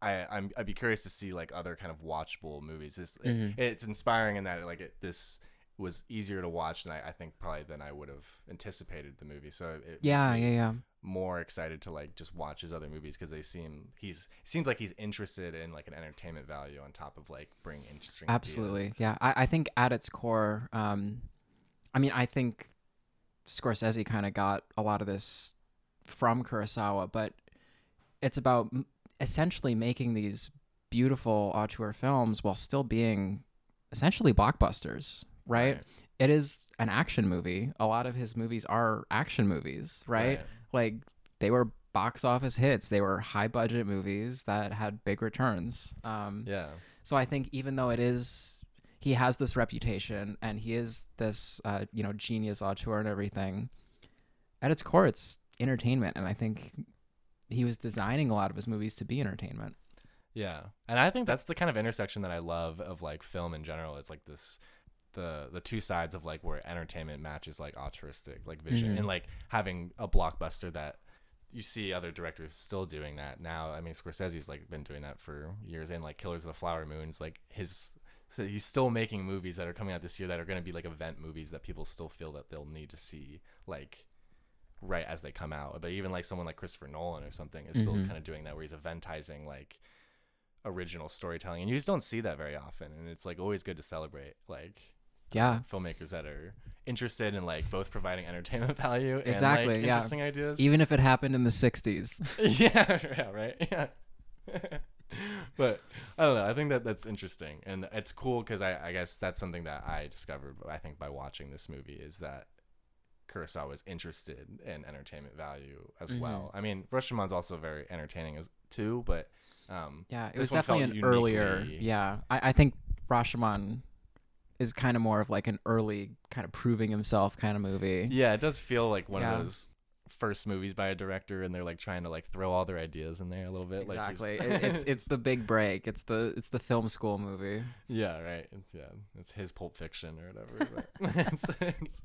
I I'm I'd be curious to see like other kind of watchable movies. This it- Mhm. it's inspiring in that like it, this was easier to watch than I, I think probably than I would have anticipated the movie. So it makes Yeah, me yeah, yeah. more excited to like just watch his other movies because they seem he's seems like he's interested in like an entertainment value on top of like bring interesting ideas. Absolutely. Yeah. I, I think at its core, um, I mean, I think Scorsese kind of got a lot of this from Kurosawa, but it's about essentially making these beautiful auteur films while still being essentially blockbusters, right? it is an action movie. A lot of his movies are action movies, right? Like they were box office hits. They were high budget movies that had big returns. Um, Yeah. So I think even though it is, he has this reputation and he is this, uh, you know, genius auteur and everything. At its core, it's entertainment, and I think he was designing a lot of his movies to be entertainment. Yeah, and I think that's the kind of intersection that I love of like film in general. It's like this, the the two sides of like where entertainment matches like altruistic like vision, Mhm. and like having a blockbuster that you see other directors still doing that now. I mean, Scorsese's like been doing that for years, and like Killers of the Flower Moon's like his. So he's still making movies that are coming out this year that are going to be like event movies that people still feel that they'll need to see like right as they come out. But even like someone like Christopher Nolan or something is still Mhm. kind of doing that where he's eventizing like original storytelling and you just don't see that very often and it's like always good to celebrate like Yeah, filmmakers that are interested in like both providing entertainment <laughs> value exactly, and like yeah. interesting ideas even if it happened in the '60s. <laughs> yeah yeah right <laughs> yeah <laughs> but i don't know i think that that's interesting and it's cool because I, I guess that's something that i discovered i think by watching this movie is that kurosawa was interested in entertainment value as Mhm. well i mean rashomon's also very entertaining as too but um Yeah, it was definitely an earlier. Yeah, I, I think Rashomon is kind of more of like an early kind of proving himself kind of movie. Yeah, it does feel like one Yeah. of those first movies by a director, and they're like trying to like throw all their ideas in there a little bit. Exactly. Like it's <laughs> it's the big break. It's the it's the film school movie. yeah, right. It's, yeah, it's his Pulp Fiction or whatever. But, <laughs> it's, it's,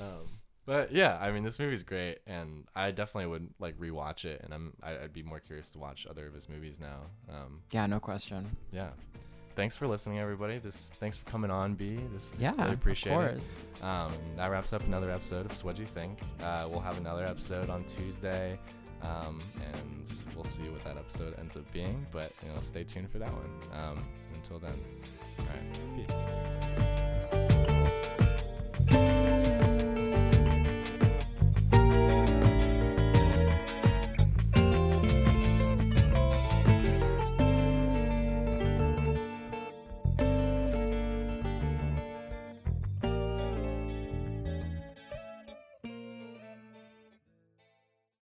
um, but yeah, I mean, this movie's great, and I definitely would like rewatch it, and I'm I, I'd be more curious to watch other of his movies now. Um, Yeah, no question. yeah thanks for listening, everybody. This thanks for coming on, Bea. This yeah, really appreciate of course. it. Um, that wraps up another episode of what you Think. Uh, we'll have another episode on Tuesday, um, and we'll see what that episode ends up being. But you know, stay tuned for that one. Um, until then, all right, peace.